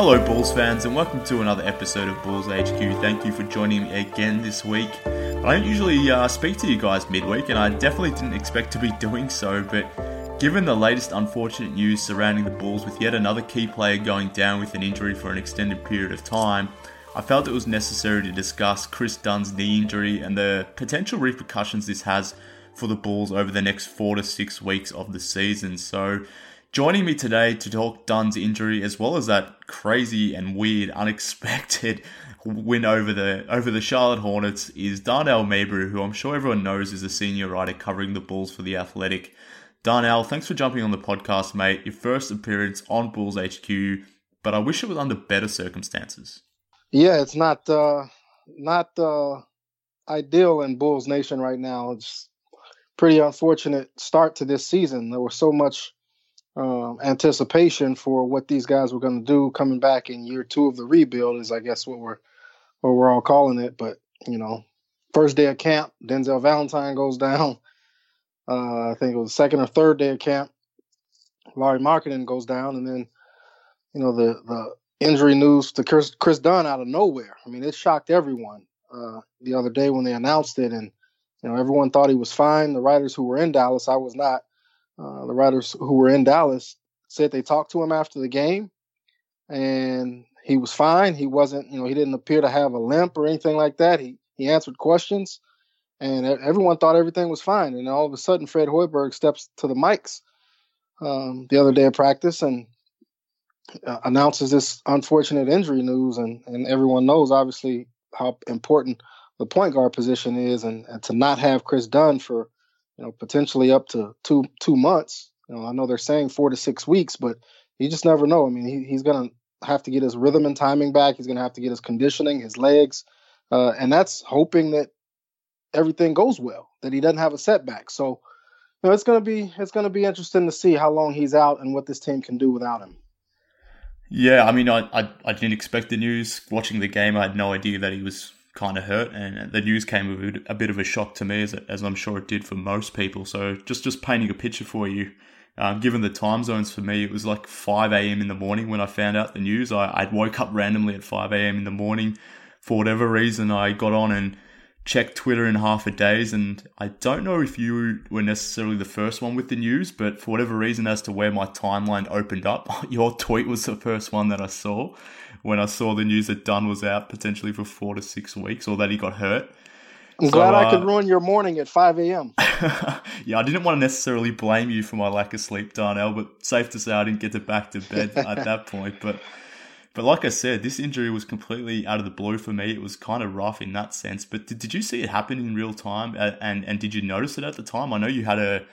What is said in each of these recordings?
Hello, Bulls fans, and welcome to another episode of Bulls HQ. Thank you for joining me again this week. I don't usually uh, speak to you guys midweek, and I definitely didn't expect to be doing so, but given the latest unfortunate news surrounding the Bulls with yet another key player going down with an injury for an extended period of time, I felt it was necessary to discuss Kris Dunn's knee injury and the potential repercussions this has for the Bulls over the next four to six weeks of the season. So, Joining me today to talk Dunn's injury as well as that crazy and weird, unexpected win over the over the Charlotte Hornets is Darnell Mayberry, who I'm sure everyone knows is a senior writer covering the Bulls for the Athletic. Darnell, thanks for jumping on the podcast, mate. Your first appearance on Bulls HQ, but I wish it was under better circumstances. Yeah, it's not uh, not uh, ideal in Bulls Nation right now. It's pretty unfortunate start to this season. There was so much um, anticipation for what these guys were going to do coming back in year two of the rebuild is, I guess, what we're what we're all calling it. But you know, first day of camp, Denzel Valentine goes down. Uh, I think it was the second or third day of camp. Lauri Markkanen goes down, and then you know the the injury news to Chris, Kris Dunn out of nowhere. I mean, it shocked everyone uh, the other day when they announced it, and you know everyone thought he was fine. The writers who were in Dallas, I was not. Uh, the writers who were in Dallas said they talked to him after the game, and he was fine. He wasn't, you know, he didn't appear to have a limp or anything like that. He he answered questions, and everyone thought everything was fine. And all of a sudden, Fred Hoiberg steps to the mics um, the other day of practice and uh, announces this unfortunate injury news, and and everyone knows obviously how important the point guard position is, and, and to not have Kris Dunn for you know, potentially up to two two months. You know, I know they're saying four to six weeks, but you just never know. I mean, he, he's going to have to get his rhythm and timing back. He's going to have to get his conditioning, his legs, uh, and that's hoping that everything goes well, that he doesn't have a setback. So, you know, it's going to be it's going to be interesting to see how long he's out and what this team can do without him. Yeah, I mean, I, I, I didn't expect the news. Watching the game, I had no idea that he was kind of hurt, and the news came with a bit of a shock to me, as, as I'm sure it did for most people. So just just painting a picture for you, um, given the time zones for me, it was like 5 a.m. in the morning when I found out the news. I I woke up randomly at 5 a.m. in the morning. For whatever reason, I got on and checked Twitter in half a days, and I don't know if you were necessarily the first one with the news, but for whatever reason, as to where my timeline opened up, your tweet was the first one that I saw when I saw the news that Dunn was out potentially for four to six weeks or that he got hurt. I'm so, glad I uh, could ruin your morning at 5 a.m. yeah, I didn't want to necessarily blame you for my lack of sleep, Darnell, but safe to say I didn't get to back to bed at that point. But but like I said, this injury was completely out of the blue for me. It was kind of rough in that sense. But did, did you see it happen in real time? And and did you notice it at the time? I know you had a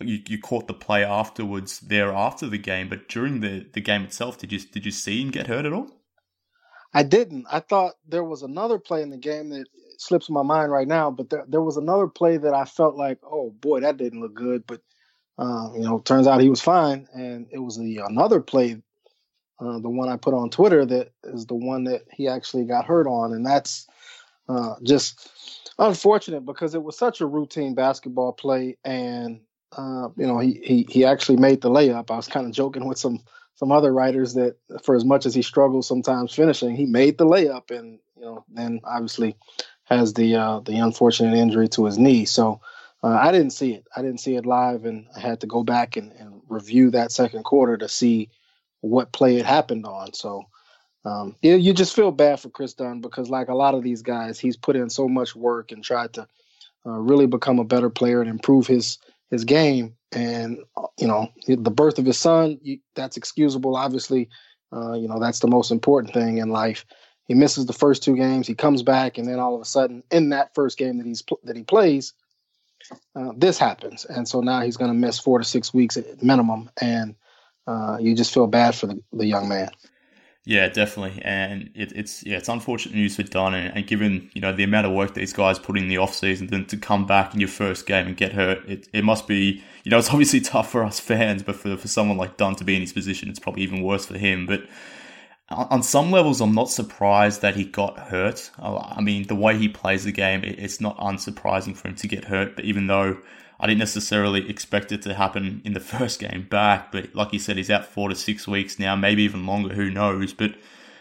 you, you caught the play afterwards there after the game, but during the, the game itself, did you did you see him get hurt at all? I didn't. I thought there was another play in the game that slips my mind right now, but there, there was another play that I felt like, oh boy, that didn't look good. But uh, you know, turns out he was fine, and it was the another play, uh, the one I put on Twitter, that is the one that he actually got hurt on, and that's uh, just unfortunate because it was such a routine basketball play, and uh, you know, he, he he actually made the layup. I was kind of joking with some some other writers that for as much as he struggles sometimes finishing, he made the layup, and you know, then obviously has the uh, the unfortunate injury to his knee. So uh, I didn't see it. I didn't see it live, and I had to go back and, and review that second quarter to see what play it happened on. So. Um, yeah, you just feel bad for Kris Dunn because, like a lot of these guys, he's put in so much work and tried to uh, really become a better player and improve his his game. And you know, the birth of his son, that's excusable. Obviously, uh, you know that's the most important thing in life. He misses the first two games. He comes back, and then all of a sudden, in that first game that he's that he plays, uh, this happens, and so now he's going to miss four to six weeks at minimum, and uh, you just feel bad for the, the young man. Yeah, definitely, and it, it's yeah, it's unfortunate news for Dunn, and, and, given you know the amount of work these guys put in the off season, then to come back in your first game and get hurt, it, it must be you know it's obviously tough for us fans, but for for someone like Dunn to be in his position, it's probably even worse for him. But on some levels, I'm not surprised that he got hurt. I mean, the way he plays the game, it's not unsurprising for him to get hurt. But even though I didn't necessarily expect it to happen in the first game back, but like you said, he's out four to six weeks now, maybe even longer, who knows. But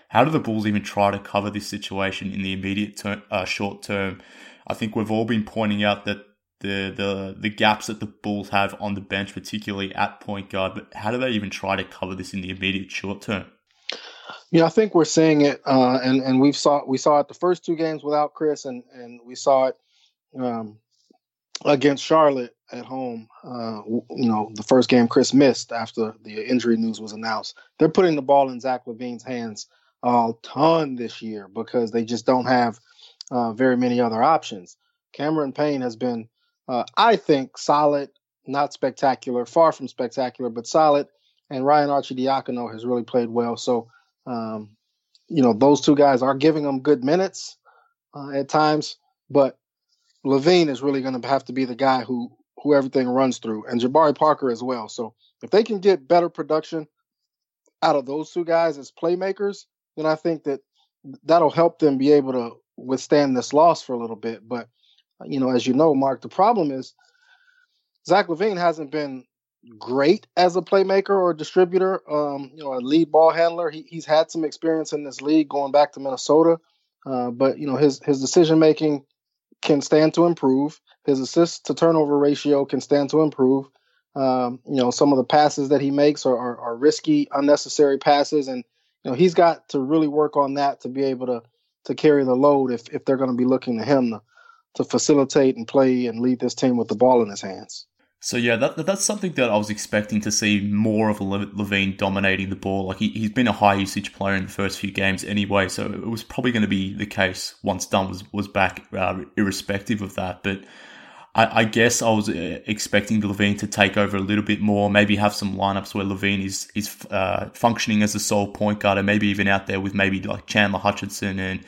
how do the Bulls even try to cover this situation in the immediate term, uh, short term? I think we've all been pointing out that the, the the gaps that the Bulls have on the bench, particularly at point guard, but how do they even try to cover this in the immediate short term? Yeah, I think we're seeing it, uh, and and we've saw we saw it the first two games without Kris, and and we saw it um, against Charlotte at home. Uh, you know, the first game Kris missed after the injury news was announced. They're putting the ball in Zach LaVine's hands a ton this year because they just don't have uh, very many other options. Cameron Payne has been, uh, I think, solid, not spectacular, far from spectacular, but solid. And Ryan Arcidiacono has really played well. So um, you know, those two guys are giving them good minutes uh, at times, but LaVine is really going to have to be the guy who who everything runs through, and Jabari Parker as well. So if they can get better production out of those two guys as playmakers, then I think that that'll help them be able to withstand this loss for a little bit. But you know, as you know, Mark, the problem is Zach LaVine hasn't been great as a playmaker or distributor, um, you know, a lead ball handler. He, he's had some experience in this league going back to Minnesota, uh, but you know his his decision making can stand to improve. His assist to turnover ratio can stand to improve. Um, you know, some of the passes that he makes are, are, are risky, unnecessary passes, and you know he's got to really work on that to be able to to carry the load if if they're going to be looking to him to to facilitate and play and lead this team with the ball in his hands. So yeah, that, that's something that I was expecting to see more of LaVine dominating the ball. Like he, he's been a high usage player in the first few games anyway, so it was probably going to be the case once Dunn was was back, uh, irrespective of that. But I, I, guess I was uh, expecting LaVine to take over a little bit more, maybe have some lineups where LaVine is is uh, functioning as a sole point guard, and maybe even out there with maybe like Chandler Hutchison and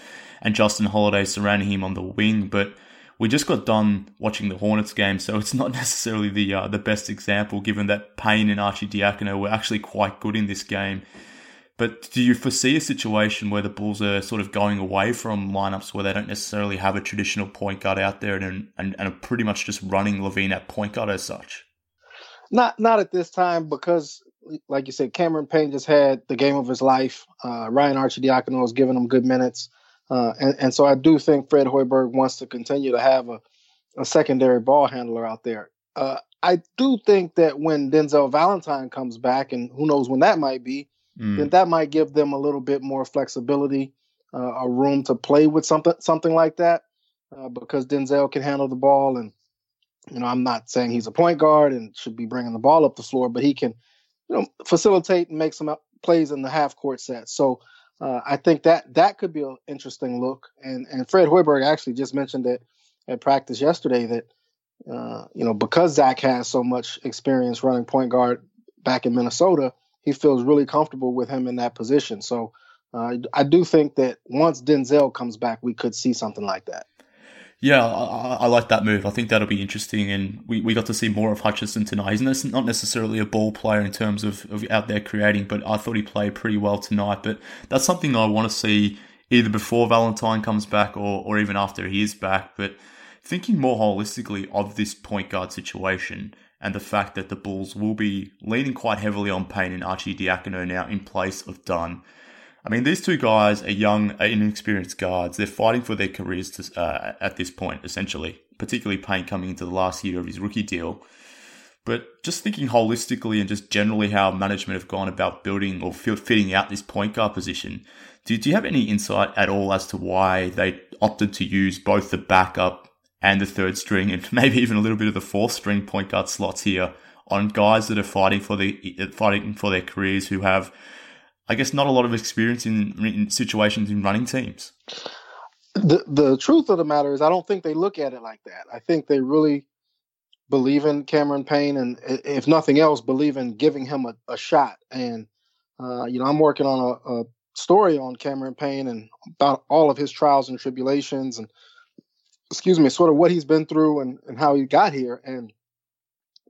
and Justin Holiday surrounding him on the wing, but we just got done watching the Hornets game, so it's not necessarily the uh, the best example, given that Payne and Arcidiacono were actually quite good in this game. But do you foresee a situation where the Bulls are sort of going away from lineups where they don't necessarily have a traditional point guard out there and and, and are pretty much just running LaVine at point guard as such? Not not at this time because, like you said, Cameron Payne just had the game of his life. Uh, Ryan Arcidiacono was giving him good minutes. Uh, and, and so I do think Fred Hoiberg wants to continue to have a, a secondary ball handler out there. Uh, I do think that when Denzel Valentine comes back, and who knows when that might be, mm. then that might give them a little bit more flexibility, uh, a room to play with something something like that, uh, because Denzel can handle the ball. And you know, I'm not saying he's a point guard and should be bringing the ball up the floor, but he can, you know, facilitate and make some plays in the half court set. So uh, I think that that could be an interesting look. And and Fred Hoiberg actually just mentioned it at practice yesterday that uh, you know because Zach has so much experience running point guard back in Minnesota, he feels really comfortable with him in that position. So uh, I do think that once Denzel comes back, we could see something like that. Yeah, I, I, like that move. I think that'll be interesting, and we, we got to see more of Hutchison tonight. He's not necessarily a ball player in terms of, of out there creating, but I thought he played pretty well tonight. But that's something I want to see either before Valentine comes back or, or even after he is back. But thinking more holistically of this point guard situation and the fact that the Bulls will be leaning quite heavily on Payne and Arcidiacono now in place of Dunn. I mean, these two guys are young, inexperienced guards. They're fighting for their careers to, uh, at this point, essentially, particularly Payne coming into the last year of his rookie deal. But just thinking holistically and just generally how management have gone about building or fitting out this point guard position, do, do you have any insight at all as to why they opted to use both the backup and the third string and maybe even a little bit of the fourth string point guard slots here on guys that are fighting for the fighting for their careers who have I guess not a lot of experience in, in situations in running teams. The the truth of the matter is, I don't think they look at it like that. I think they really believe in Cameron Payne, and if nothing else, believe in giving him a, a shot. And uh, you know, I'm working on a, a story on Cameron Payne and about all of his trials and tribulations, and excuse me, sort of what he's been through and, and how he got here. And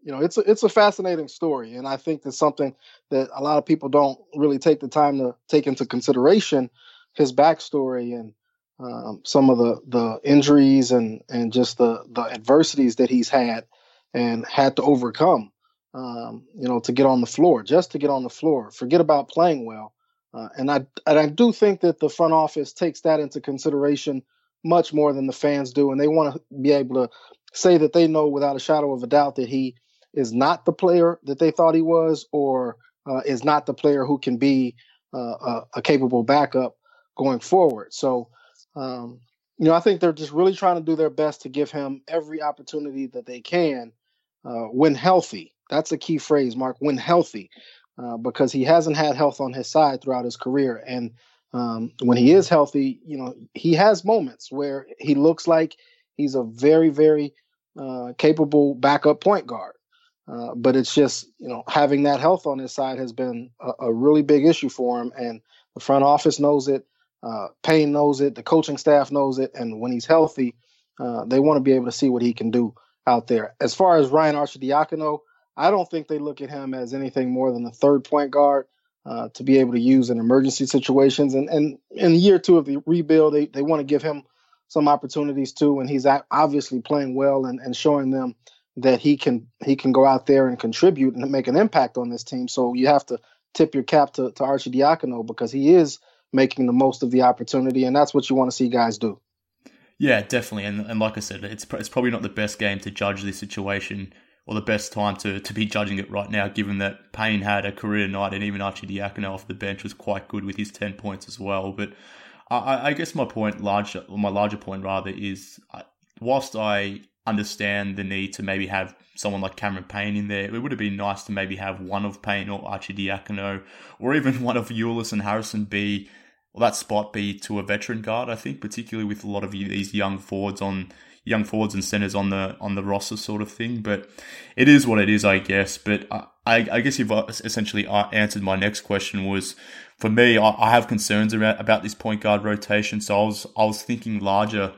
you know, it's a, it's a fascinating story, and I think that's something that a lot of people don't really take the time to take into consideration his backstory and um, some of the the injuries and and just the the adversities that he's had and had to overcome. Um, you know, to get on the floor, just to get on the floor. Forget about playing well. Uh, and I and I do think that the front office takes that into consideration much more than the fans do, and they want to be able to say that they know without a shadow of a doubt that he is not the player that they thought he was, or uh, is not the player who can be uh, a, a, capable backup going forward. So, um, you know, I think they're just really trying to do their best to give him every opportunity that they can uh, when healthy. That's a key phrase, Mark. When healthy, uh, because he hasn't had health on his side throughout his career, and um, when he is healthy, you know, he has moments where he looks like he's a very, very uh, capable backup point guard. Uh, but it's just you know having that health on his side has been a, a really big issue for him, and the front office knows it. Uh, Payne knows it. The coaching staff knows it, and when he's healthy, uh, they want to be able to see what he can do out there. As far as Ryan Arcidiacono, I don't think they look at him as anything more than a third point guard uh, to be able to use in emergency situations. And and in year two of the rebuild, they, they want to give him some opportunities too, and he's obviously playing well and, and showing them that he can he can go out there and contribute and make an impact on this team. So you have to tip your cap to, to Arcidiacono because he is making the most of the opportunity, and that's what you want to see guys do. Yeah, definitely. And, and like I said, it's it's probably not the best game to judge this situation or the best time to, to be judging it right now, given that Payne had a career night and even Arcidiacono off the bench was quite good with his 10 points as well. But I, I guess my point, larger, my larger point rather, is uh, whilst I understand the need to maybe have someone like Cameron Payne in there. It would have been nice to maybe have one of Payne or Arcidiacono or even one of Ulis and Harrison be, well, that spot be to a veteran guard, I think, particularly with a lot of these young forwards on young forwards and centers on the on the roster sort of thing. But it is what it is, I guess. But I, I guess you've essentially uh, answered my next question was for me, I, I have concerns about, about this point guard rotation. So I was I was thinking larger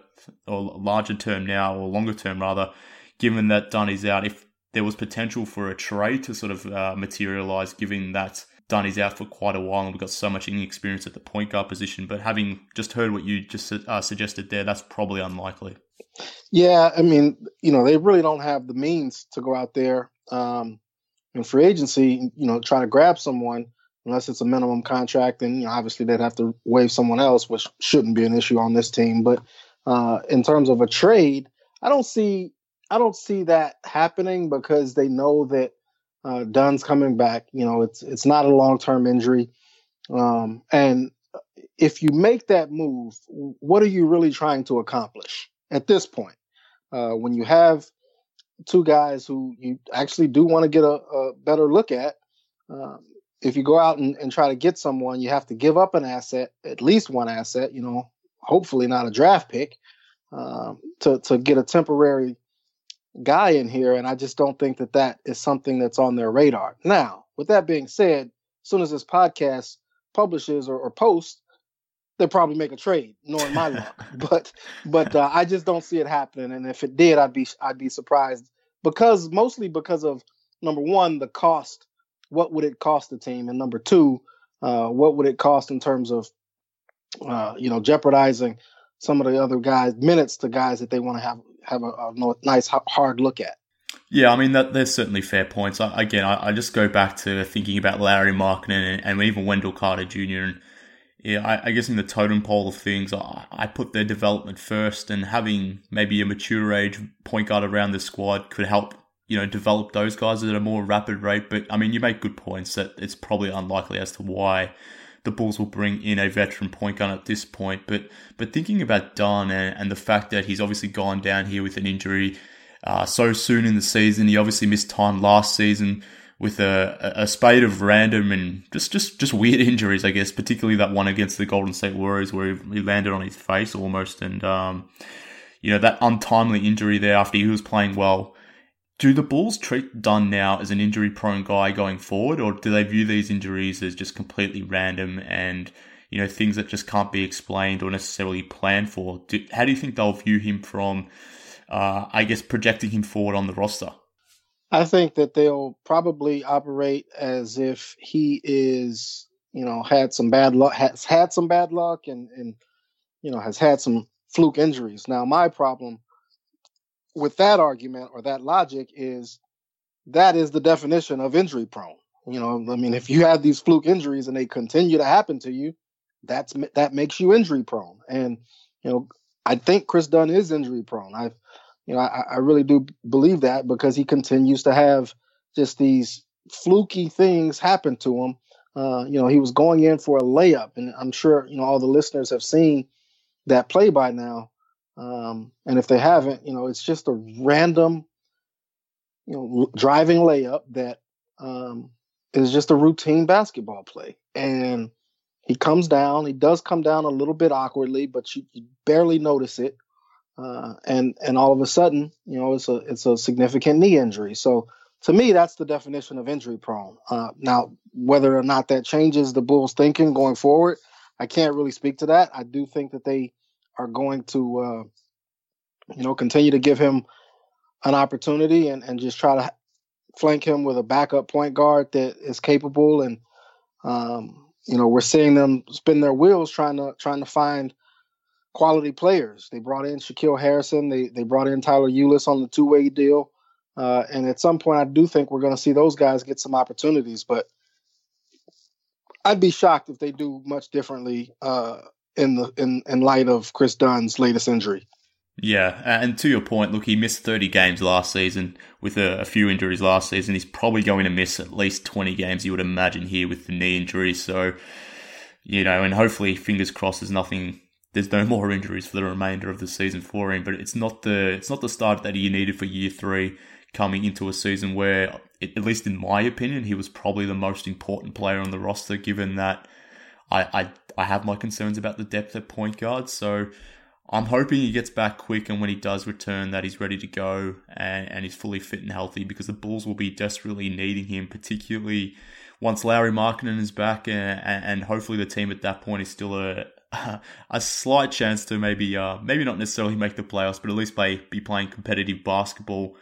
or larger term now, or longer term rather, given that Dunny's out, if there was potential for a trade to sort of uh, materialize, given that Dunny's out for quite a while and we've got so much inexperience at the point guard position. But having just heard what you just uh, suggested there, that's probably unlikely. Yeah, I mean, you know, they really don't have the means to go out there um, in free agency, you know, try to grab someone unless it's a minimum contract. And you know, obviously they'd have to waive someone else, which shouldn't be an issue on this team. But uh, in terms of a trade, I don't see I don't see that happening because they know that uh, Dunn's coming back. You know, it's it's not a long term injury, um, and if you make that move, what are you really trying to accomplish at this point? Uh, when you have two guys who you actually do want to get a, a better look at, um, if you go out and, and try to get someone, you have to give up an asset, at least one asset, you know, hopefully not a draft pick, um, to, to get a temporary guy in here. And I just don't think that that is something that's on their radar. Now, with that being said, as soon as this podcast publishes or, or posts, they'll probably make a trade, knowing my luck. But but uh, I just don't see it happening. And if it did, I'd be I'd be surprised because mostly because of number one, the cost what would it cost the team, and number two, uh, what would it cost in terms of uh, you know jeopardizing some of the other guys minutes to guys that they want to have have a, a, nice hard look at. Yeah, I mean that there's certainly fair points. I, again, I, I, just go back to thinking about Larry Markkanen and, and even Wendell Carter Jr. and yeah, I, I, guess in the totem pole of things, I, I, put their development first, and having maybe a mature age point guard around the squad could help you know, develop those guys at a more rapid rate. But I mean, you make good points that it's probably unlikely as to why the Bulls will bring in a veteran point guard at this point. But but thinking about Dunn and, and the fact that he's obviously gone down here with an injury uh, so soon in the season, he obviously missed time last season with a, a spate of random and just, just, just weird injuries, I guess, particularly that one against the Golden State Warriors where he landed on his face almost. And, um, you know, that untimely injury there after he was playing well do the Bulls treat Dunn now as an injury prone guy going forward, or do they view these injuries as just completely random and you know things that just can't be explained or necessarily planned for? Do, how do you think they'll view him from, uh, I guess, projecting him forward on the roster? I think that they'll probably operate as if he is, you know, had some bad luck, has had some bad luck, and and you know has had some fluke injuries. Now, my problem with that argument or that logic is that is the definition of injury prone. You know, I mean, if you have these fluke injuries and they continue to happen to you, that's that makes you injury prone. And you know, I think Kris Dunn is injury prone. I, you know, I, I really do believe that because he continues to have just these fluky things happen to him. Uh, you know, he was going in for a layup, and I'm sure you know all the listeners have seen that play by now. Um, and if they haven't, you know, it's just a random, you know, driving layup that um, is just a routine basketball play. And he comes down. He does come down a little bit awkwardly, but you, you barely notice it. Uh, and and all of a sudden, you know, it's a it's a significant knee injury. So to me, that's the definition of injury prone. Uh, now, whether or not that changes the Bulls' thinking going forward, I can't really speak to that. I do think that they are going to, uh, you know, continue to give him an opportunity and, and just try to flank him with a backup point guard that is capable. And, um, you know, we're seeing them spin their wheels trying to trying to find quality players. They brought in Shaquille Harrison. They they brought in Tyler Ulis on the two way deal. Uh, and at some point, I do think we're going to see those guys get some opportunities. But I'd be shocked if they do much differently uh, in the in in light of Kris Dunn's latest injury. Yeah, and to your point, look, he missed 30 games last season with a, a, few injuries last season. He's probably going to miss at least 20 games, you would imagine, here with the knee injury. So, you know, and hopefully, fingers crossed, there's nothing, there's no more injuries for the remainder of the season for him. But it's not the, it's not the start that he needed for year three coming into a season where, at least in my opinion, he was probably the most important player on the roster, given that I, I, I have my concerns about the depth at point guard. So I'm hoping he gets back quick and when he does return that he's ready to go and, and he's fully fit and healthy because the Bulls will be desperately needing him, particularly once Lauri Markkanen is back and, and hopefully the team at that point is still a a slight chance to maybe uh, maybe not necessarily make the playoffs, but at least by, be playing competitive basketball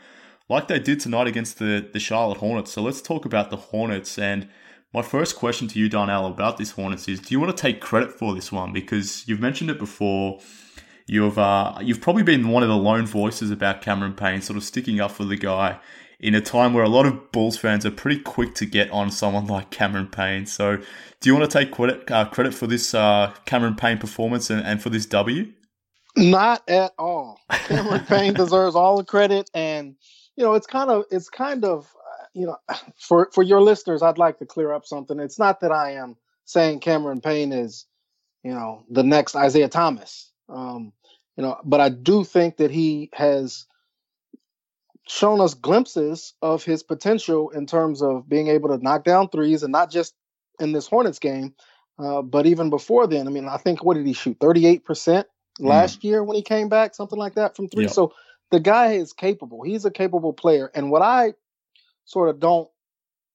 like they did tonight against the, the Charlotte Hornets. So let's talk about the Hornets and – my first question to you, Darnell, about this Hornets is: Do you want to take credit for this one because you've mentioned it before? You've uh, you've probably been one of the lone voices about Cameron Payne, sort of sticking up for the guy in a time where a lot of Bulls fans are pretty quick to get on someone like Cameron Payne. So, do you want to take credit uh, credit for this uh, Cameron Payne performance and, and for this W? Not at all. Cameron Payne deserves all the credit, and you know it's kind of it's kind of you know, for for your listeners, I'd like to clear up something. It's not that I am saying Cameron Payne is, you know, the next Isaiah Thomas. Um, you know, but I do think that he has shown us glimpses of his potential in terms of being able to knock down threes and not just in this Hornets game. Uh, but even before then, I mean, I think what did he shoot? Thirty eight percent last mm. year when he came back, something like that from three. Yep. So the guy is capable. He's a capable player. And what I sort of don't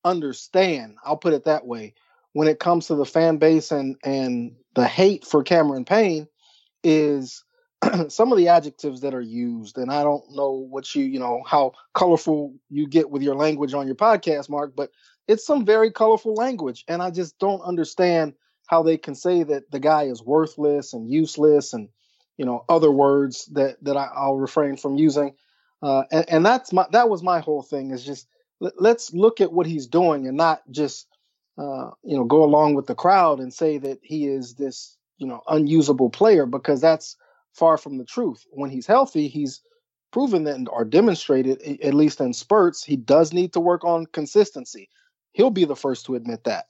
understand, I'll put it that way, when it comes to the fan base and and the hate for Cameron Payne is some of the adjectives that are used and i don't know what you you know how colorful you get with your language on your podcast mark but it's some very colorful language and i just don't understand how they can say that the guy is worthless and useless and you know other words that that I, will refrain from using. Uh, and, and that's my that was my whole thing is just let, us look at what he's doing and not just uh, you know go along with the crowd and say that he is this you know unusable player because that's far from the truth. When he's healthy, he's proven that or demonstrated, at least in spurts, he does need to work on consistency. He'll be the first to admit that.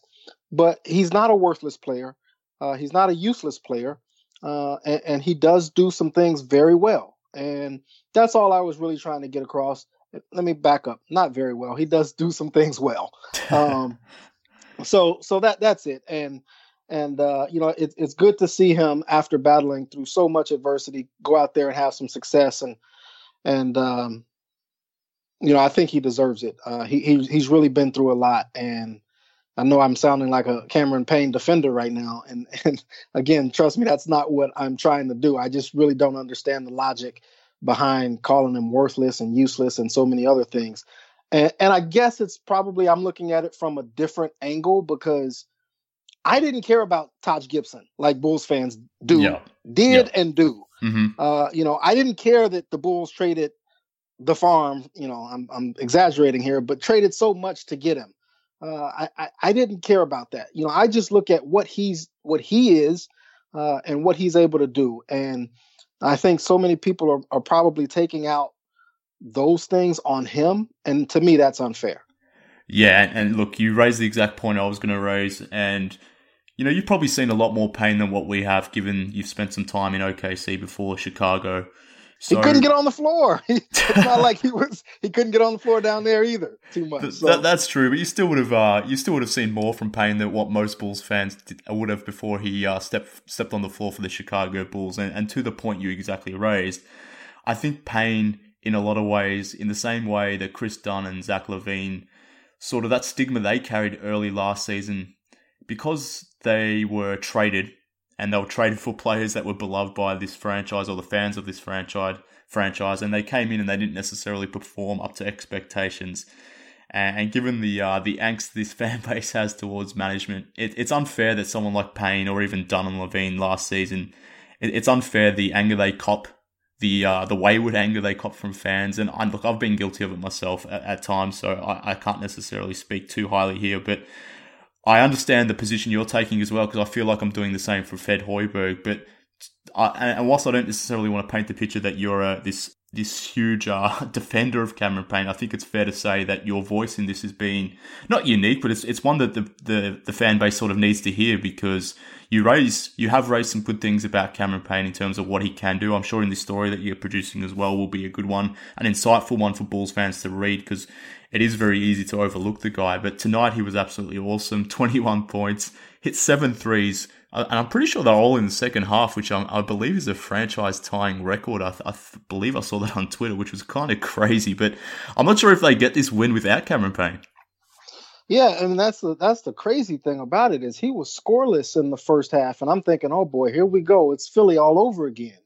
But he's not a worthless player. Uh, he's not a useless player. Uh, and, and, he does do some things very well. And that's all I was really trying to get across. Let me back up. Not very well. He does do some things well. Um, so so that that's it. And and uh, you know it, it's good to see him after battling through so much adversity go out there and have some success and and um, you know I think he deserves it. Uh, he, he he's really been through a lot, and I know I'm sounding like a Cameron Payne defender right now. And and again, trust me, that's not what I'm trying to do. I just really don't understand the logic behind calling him worthless and useless and so many other things. And and I guess it's probably I'm looking at it from a different angle because I didn't care about Taj Gibson like Bulls fans do, yeah. did yeah. and do. Mm-hmm. Uh, you know, I didn't care that the Bulls traded the farm. You know, I'm I'm exaggerating here, but traded so much to get him. Uh, I, I, I didn't care about that. You know, I just look at what he's what he is uh, and what he's able to do, and I think so many people are, are probably taking out those things on him, and to me, that's unfair. Yeah, and look, you raised the exact point I was going to raise, and you know, you've probably seen a lot more Payne than what we have, given you've spent some time in OKC before Chicago. So, he couldn't get on the floor. it's not like he was. He couldn't get on the floor down there either. Too much. Th- so. that, that's true, but you still would have. Uh, you still would have seen more from Payne than what most Bulls fans did, would have before he uh, stepped stepped on the floor for the Chicago Bulls. And, and to the point you exactly raised, I think Payne, in a lot of ways, in the same way that Kris Dunn and Zach LaVine, sort of that stigma they carried early last season, because they were traded and they were traded for players that were beloved by this franchise or the fans of this franchise franchise and they came in and they didn't necessarily perform up to expectations and, given the uh, the angst this fan base has towards management, it, it's unfair that someone like Payne or even Dunn and LaVine last season, it, it's unfair the anger they cop, the uh, the wayward anger they cop from fans. And I, look, I've been guilty of it myself at, at times, so I, I can't necessarily speak too highly here. But I understand the position you're taking as well because I feel like I'm doing the same for Fred Hoiberg. But I, and whilst I don't necessarily want to paint the picture that you're a, this this huge uh, defender of Cameron Payne, I think it's fair to say that your voice in this has been not unique, but it's it's one that the, the, the fan base sort of needs to hear because you raise you have raised some good things about Cameron Payne in terms of what he can do. I'm sure in this story that you're producing as well will be a good one, an insightful one for Bulls fans to read because it is very easy to overlook the guy. But tonight he was absolutely awesome. 21 points, hit seven threes, uh, and I'm pretty sure they're all in the second half, which I, I believe is a franchise tying record. I, I, believe I saw that on Twitter, which was kind of crazy. But I'm not sure if they get this win without Cameron Payne. Yeah, I mean that's the that's the crazy thing about it is he was scoreless in the first half, and I'm thinking, oh boy, here we go, it's Philly all over again.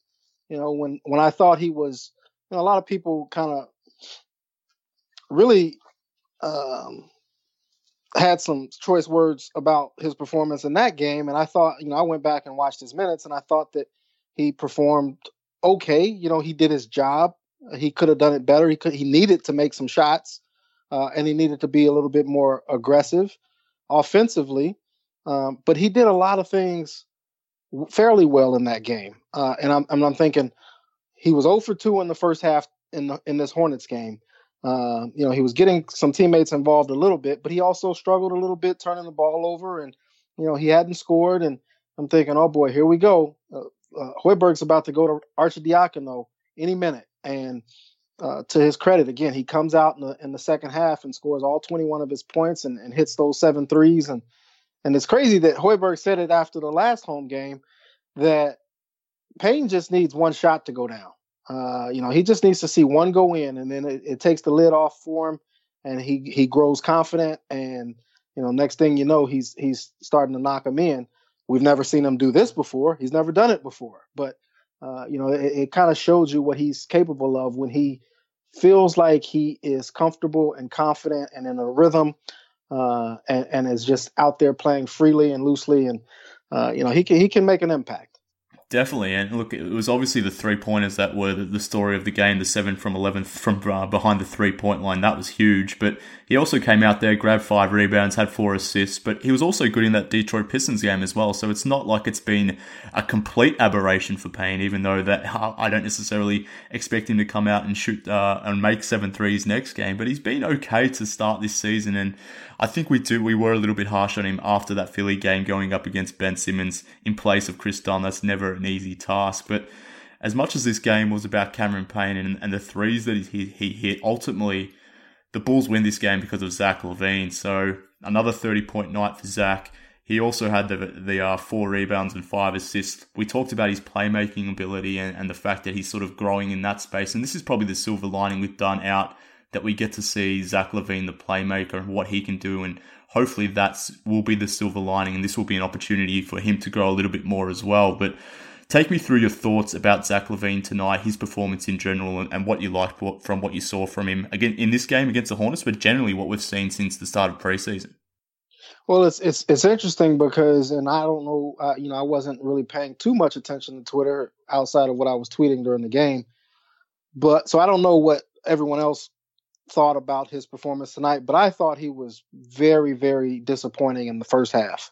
You know, when when I thought he was, you know, a lot of people kind of really um, had some choice words about his performance in that game, and I thought, you know, I went back and watched his minutes, and I thought that he performed okay. You know, he did his job. He could have done it better. He could. He needed to make some shots, uh, and he needed to be a little bit more aggressive offensively. Um, but he did a lot of things fairly well in that game. Uh, and I'm, I'm thinking he was 0 for 2 in the first half in the, in this Hornets game. Uh, you know, he was getting some teammates involved a little bit, but he also struggled a little bit turning the ball over, and you know he hadn't scored. And I'm thinking, oh boy, here we go. Uh, uh, Hoiberg's about to go to Arcidiacono any minute, and uh, to his credit, again, he comes out in the in the second half and scores all 21 of his points and, and hits those seven threes, and And it's crazy that Hoiberg said it after the last home game that Payne just needs one shot to go down. Uh, you know, he just needs to see one go in, and then it, it, takes the lid off for him, and he he grows confident. And you know, next thing you know, he's he's starting to knock them in. We've never seen him do this before. He's never done it before, but uh, you know, it, it kind of shows you what he's capable of when he feels like he is comfortable and confident and in a rhythm, uh, and, and is just out there playing freely and loosely, and uh, you know, he can he can make an impact. Definitely, and look, it was obviously the three pointers that were the, story of the game. The seven from eleven from uh, behind the three point line that was huge. But he also came out there, grabbed five rebounds, had four assists. But he was also good in that Detroit Pistons game as well. So it's not like it's been a complete aberration for Payne. Even though that I don't necessarily expect him to come out and shoot uh, and make seven threes next game. But he's been okay to start this season, and I think we do. We were a little bit harsh on him after that Philly game, going up against Ben Simmons in place of Kris Dunn. That's never an easy task. But as much as this game was about Cameron Payne and, and the threes that he, he hit, ultimately the Bulls win this game because of Zach LaVine. So another thirty point night for Zach. He also had the the uh, four rebounds and five assists. We talked about his playmaking ability and, and the fact that he's sort of growing in that space. And this is probably the silver lining with Dunn out that we get to see Zach LaVine, the playmaker, and what he can do. And hopefully that will be the silver lining, and this will be an opportunity for him to grow a little bit more as well. But take me through your thoughts about Zach LaVine tonight, his performance in general, and, and what you liked from what you saw from him again in this game against the Hornets, but generally what we've seen since the start of preseason. Well, it's it's it's interesting because, and I don't know, uh, you know, I wasn't really paying too much attention to Twitter outside of what I was tweeting during the game, but so I don't know what everyone else thought about his performance tonight, but I thought he was very, very disappointing in the first half.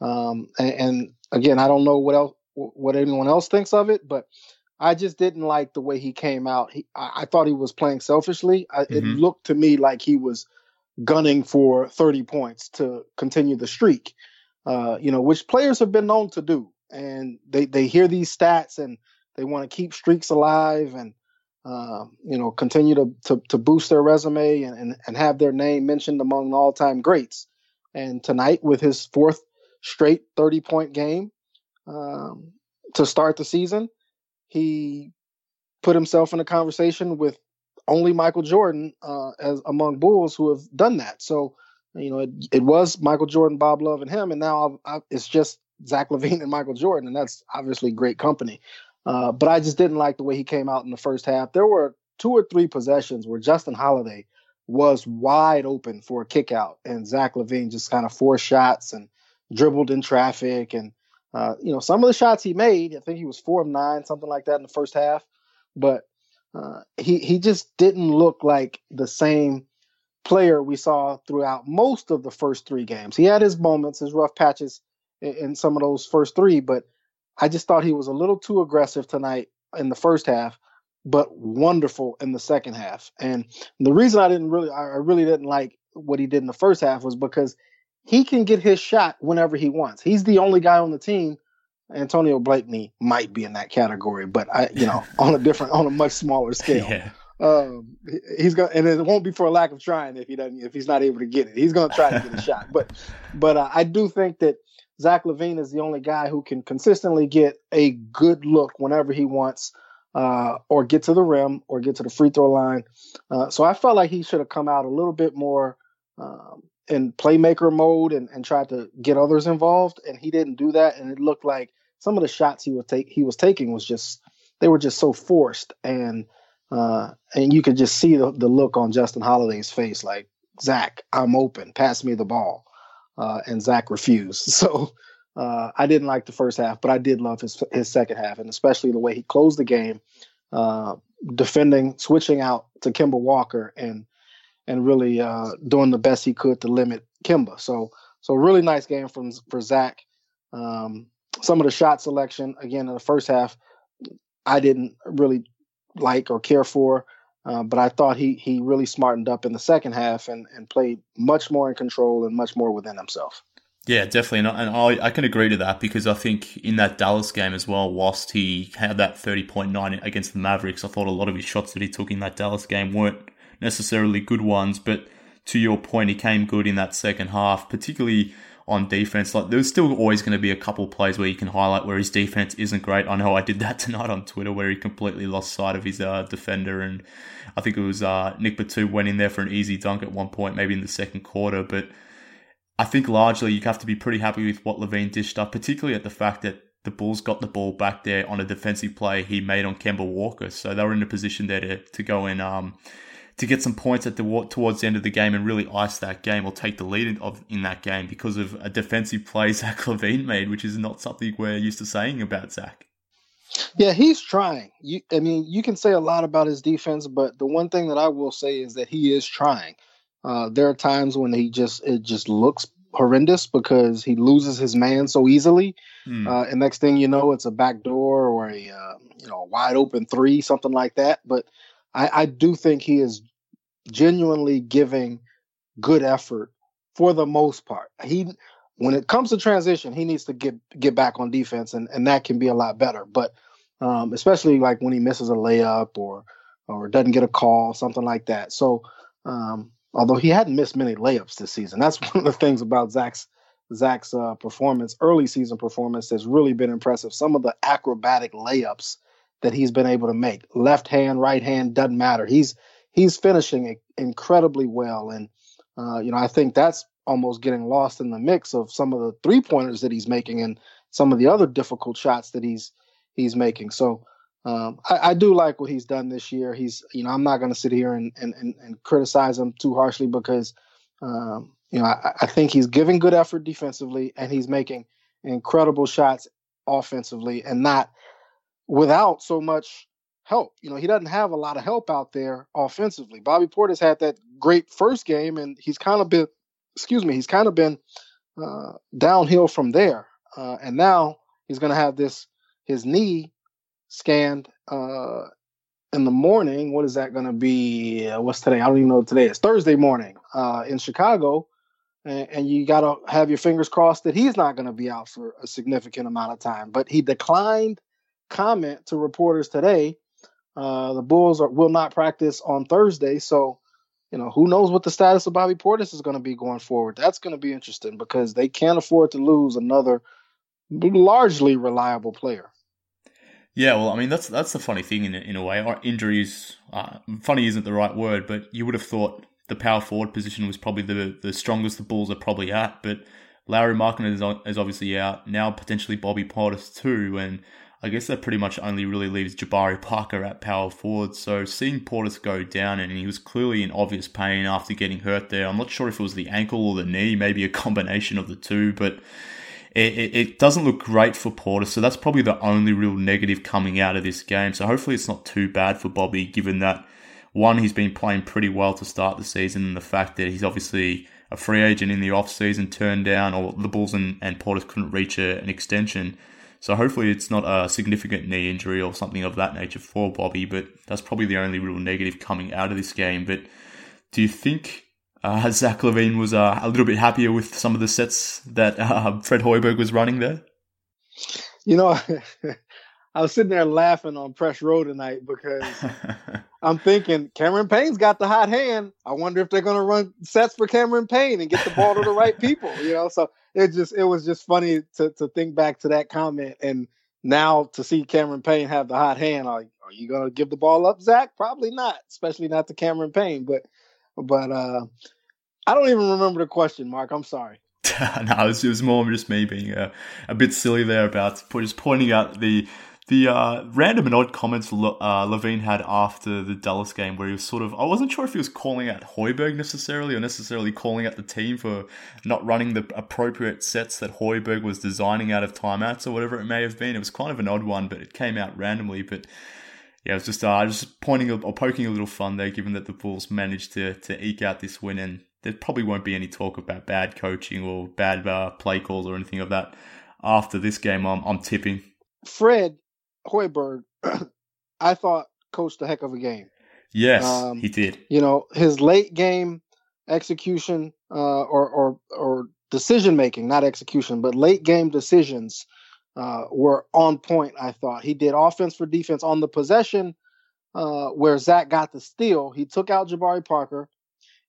Um, and, and, again, I don't know what else, what anyone else thinks of it, but I just didn't like the way he came out. He, I, I thought he was playing selfishly. I, mm-hmm. It looked to me like he was gunning for 30 points to continue the streak. Uh, you know, which players have been known to do, and they they hear these stats and they want to keep streaks alive and um, you know, continue to, to, to boost their resume and, and, and have their name mentioned among all time greats. And tonight, with his fourth straight 30 point game um, to start the season, he put himself in a conversation with only Michael Jordan uh, as among Bulls who have done that. So, you know, it, it was Michael Jordan, Bob Love, and him, and now I've, I've, it's just Zach LaVine and Michael Jordan, and that's obviously great company. Uh, but I just didn't like the way he came out in the first half. There were two or three possessions where Justin Holiday was wide open for a kick out, and Zach LaVine just kind of forced shots and dribbled in traffic. And, uh, you know, some of the shots he made, I think he was four of nine, something like that in the first half. But uh, he, he just didn't look like the same player we saw throughout most of the first three games. He had his moments, his rough patches in, in some of those first three, but I just thought he was a little too aggressive tonight in the first half, but wonderful in the second half. And the reason I didn't really, I really didn't like what he did in the first half was because he can get his shot whenever he wants. He's the only guy on the team. Antonio Blakeney might be in that category, but I, you know, on a different, on a much smaller scale. Yeah. Um, he's gonna, and it won't be for a lack of trying if he doesn't, if he's not able to get it. He's gonna try to get a shot. But, but uh, I do think that Zach LaVine is the only guy who can consistently get a good look whenever he wants, uh, or get to the rim or get to the free throw line. Uh, so I felt like he should have come out a little bit more um, in playmaker mode and, and tried to get others involved, and he didn't do that. And it looked like some of the shots he was take he was taking was just they were just so forced, and uh, and you could just see the, the look on Justin Holiday's face, like Zach, I'm open, pass me the ball uh, and Zach refused. So uh, I didn't like the first half, but I did love his his second half, and especially the way he closed the game, uh, defending, switching out to Kemba Walker, and and really uh, doing the best he could to limit Kemba. So so really nice game from for Zach. Um, some of the shot selection again in the first half, I didn't really like or care for. Uh, but I thought he he really smartened up in the second half and, and played much more in control and much more within himself. Yeah, definitely, and, I, I can agree to that because I think in that Dallas game as well, whilst he had that thirty point nine against the Mavericks, I thought a lot of his shots that he took in that Dallas game weren't necessarily good ones. But to your point, he came good in that second half, particularly on defense. Like there's still always going to be a couple plays where you can highlight where his defense isn't great. I know I did that tonight on Twitter where he completely lost sight of his uh, defender, and I think it was uh, Nick Batum went in there for an easy dunk at one point, maybe in the second quarter. But I think largely you have to be pretty happy with what LaVine dished up, particularly at the fact that the Bulls got the ball back there on a defensive play he made on Kemba Walker, so they were in a position there to to go and um, to get some points at the towards the end of the game and really ice that game or take the lead of in that game because of a defensive play Zach LaVine made, which is not something we're used to saying about Zach. Yeah, he's trying. You, I mean, you can say a lot about his defense, but the one thing that I will say is that he is trying. Uh, there are times when he just it just looks horrendous because he loses his man so easily, mm. uh, and next thing you know, it's a back door or a uh, you know a wide open three, something like that. But I, I do think he is genuinely giving good effort for the most part. He when it comes to transition, he needs to get get back on defense, and, and that can be a lot better. But um, especially like when he misses a layup or or doesn't get a call, something like that. So um, although he hadn't missed many layups this season, that's one of the things about Zach's Zach's uh, performance, early season performance, has really been impressive. Some of the acrobatic layups that he's been able to make, left hand, right hand, doesn't matter. He's he's finishing incredibly well. And, uh, you know, I think that's almost getting lost in the mix of some of the three pointers that he's making and some of the other difficult shots that he's he's making. So um, I, I, do like what he's done this year. He's, you know, I'm not going to sit here and, and, and, and, criticize him too harshly because, um, you know, I, I think he's giving good effort defensively and he's making incredible shots offensively and not without so much help. You know, he doesn't have a lot of help out there offensively. Bobby Portis had that great first game, and he's kind of been, excuse me, he's kind of been uh, downhill from there. Uh, and now he's going to have this his knee scanned uh, in the morning. What is that going to be? Uh, what's today? I don't even know today. It's Thursday morning uh, in Chicago. And, and you got to have your fingers crossed that he's not going to be out for a significant amount of time. But he declined comment to reporters today uh, the Bulls are, will not practice on Thursday, so you know who knows what the status of Bobby Portis is going to be going forward. That's going to be interesting because they can't afford to lose another largely reliable player. Yeah, well, I mean that's that's the funny thing in in a way. Our injuries, uh, funny isn't the right word, but you would have thought the power forward position was probably the the strongest the Bulls are probably at. But Lauri Markkanen is, is obviously out now, potentially Bobby Portis too, and I guess that pretty much only really leaves Jabari Parker at power forward. So seeing Portis go down, and he was clearly in obvious pain after getting hurt there. I'm not sure if it was the ankle or the knee, maybe a combination of the two, but it, it, it doesn't look great for Portis. So that's probably the only real negative coming out of this game. So hopefully it's not too bad for Bobby, given that one, he's been playing pretty well to start the season, and the fact that he's obviously a free agent in the offseason turned down, or the Bulls and, and Portis couldn't reach a, an extension. So hopefully it's not a significant knee injury or something of that nature for Bobby, but that's probably the only real negative coming out of this game. But do you think uh, Zach LaVine was uh, a little bit happier with some of the sets that uh, Fred Hoiberg was running there? You know, I was sitting there laughing on Press Row tonight because I'm thinking Cameron Payne's got the hot hand. I wonder if they're going to run sets for Cameron Payne and get the ball to the right people. You know, so it just it was just funny to to think back to that comment and now to see Cameron Payne have the hot hand. Are, are you going to give the ball up, Zach? Probably not, especially not to Cameron Payne. But but uh I don't even remember the question, Mark. I'm sorry. no, it was, it was, more just me being a, a bit silly there about just pointing out the the uh, random and odd comments uh, LaVine had after the Dallas game, where he was sort of, I wasn't sure if he was calling out Hoiberg necessarily or necessarily calling out the team for not running the appropriate sets that Hoiberg was designing out of timeouts or whatever it may have been. It was kind of an odd one, but it came out randomly. But yeah, it was just uh, just pointing or poking a little fun there, given that the Bulls managed to to eke out this win, and there probably won't be any talk about bad coaching or bad uh, play calls or anything of that after this game. I'm, I'm tipping. Fred Hoiberg, I thought coached a heck of a game. Yes, um, he did. You know, his late game execution uh, or or or decision making, not execution, but late game decisions uh, were on point. I thought he did offense for defense on the possession uh, where Zach got the steal. He took out Jabari Parker.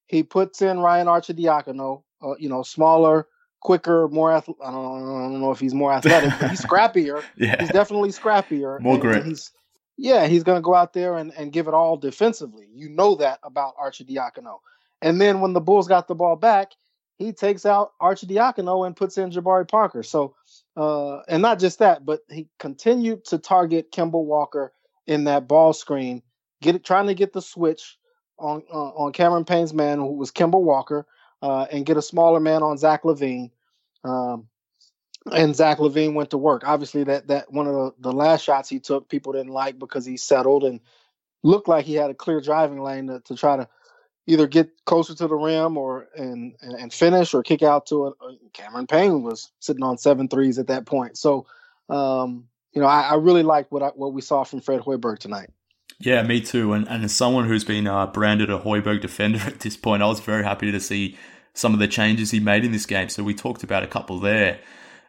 He puts in Ryan Arcidiacono, uh, you know, smaller, quicker, more ath- I, don't, I don't know if he's more athletic, but he's scrappier. yeah. He's definitely scrappier. More and, grit. and he's yeah, he's going to go out there and, and give it all defensively. You know that about Arcidiacono. And then when the Bulls got the ball back, he takes out Arcidiacono and puts in Jabari Parker. So, uh, and not just that, but he continued to target Kemba Walker in that ball screen, get it, trying to get the switch on uh, on Cameron Payne's man, who was Kemba Walker, uh, and get a smaller man on Zach LaVine. Um, and Zach LaVine went to work. Obviously, that that one of the, the last shots he took, people didn't like because he settled and looked like he had a clear driving lane to, to try to either get closer to the rim or and and, finish or kick out to a Cameron Payne was sitting on seven threes at that point. So, um, you know, I, I really liked what I, what we saw from Fred Hoiberg tonight. Yeah, me too. And, and as someone who's been uh, branded a Hoiberg defender at this point, I was very happy to see some of the changes he made in this game. So we talked about a couple there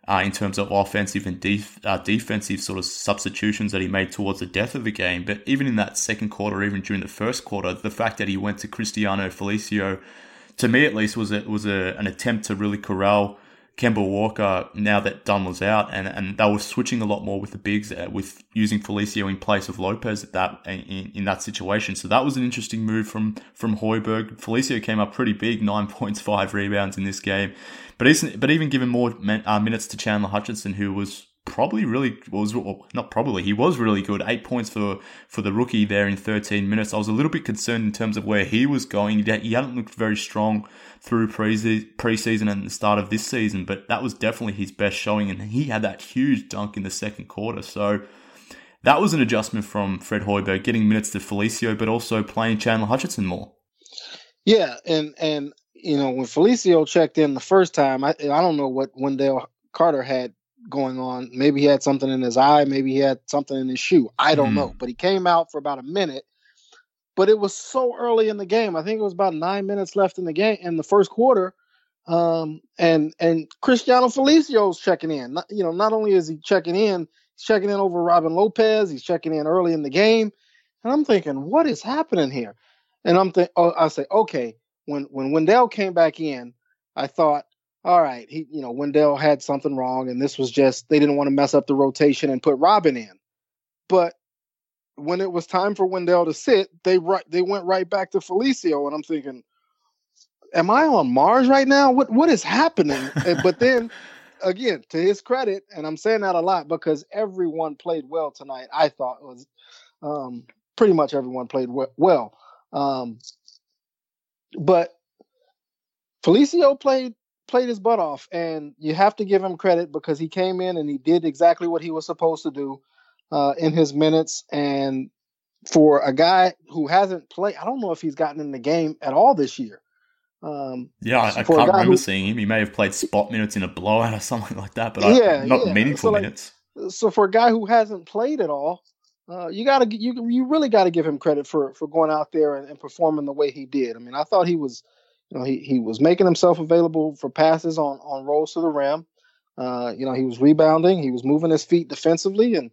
uh, in terms of offensive and def- uh, defensive sort of substitutions that he made towards the death of the game. But even in that second quarter, even during the first quarter, the fact that he went to Cristiano Felicio, to me at least, was a, was a, an attempt to really corral Kemba Walker now that Dunn was out, and, and they were switching a lot more with the bigs, uh, with using Felicio in place of Lopez at that in, in that situation. So that was an interesting move from from Hoiberg. Felicio came up pretty big, nine points, five rebounds in this game, but isn't but even given more uh, minutes to Chandler Hutchison, who was probably really was well, not probably he was really good. Eight points for for the rookie there in 13 minutes. I was a little bit concerned in terms of where he was going. He hadn't looked very strong through preseason and the start of this season, but that was definitely his best showing, and he had that huge dunk in the second quarter. So. That was an adjustment from Fred Hoiberg, getting minutes to Felicio, but also playing Chandler Hutchison more. Yeah, and and you know when Felicio checked in the first time, I I don't know what Wendell Carter had going on. Maybe he had something in his eye. Maybe he had something in his shoe. I don't mm. know. But he came out for about a minute. But it was so early in the game. I think it was about nine minutes left in the game in the first quarter. Um, and and Cristiano Felicio's checking in. Not, you know, not only is he checking in, he's checking in over Robin Lopez. He's checking in early in the game. And I'm thinking, what is happening here? And I'm thinking, oh, I say, okay. When when Wendell came back in, I thought, all right, he, you know, Wendell had something wrong, and this was just they didn't want to mess up the rotation and put Robin in. But when it was time for Wendell to sit, they right they went right back to Felicio, and I'm thinking, am I on Mars right now? What what is happening? but then again, to his credit, and I'm saying that a lot because everyone played well tonight. I thought it was um, pretty much everyone played well. Um, but Felicio played played his butt off, and you have to give him credit because he came in and he did exactly what he was supposed to do uh, in his minutes. And for a guy who hasn't played, I don't know if he's gotten in the game at all this year. Um, yeah, I, I can't remember who, seeing him. He may have played spot minutes in a blowout or something like that, but yeah, I, not yeah. meaningful so like, minutes. So for a guy who hasn't played at all, uh, you gotta you you really got to give him credit for for going out there and, and performing the way he did. I mean, I thought he was you know, he, he was making himself available for passes on, on rolls to the rim. Uh, you know, he was rebounding, he was moving his feet defensively and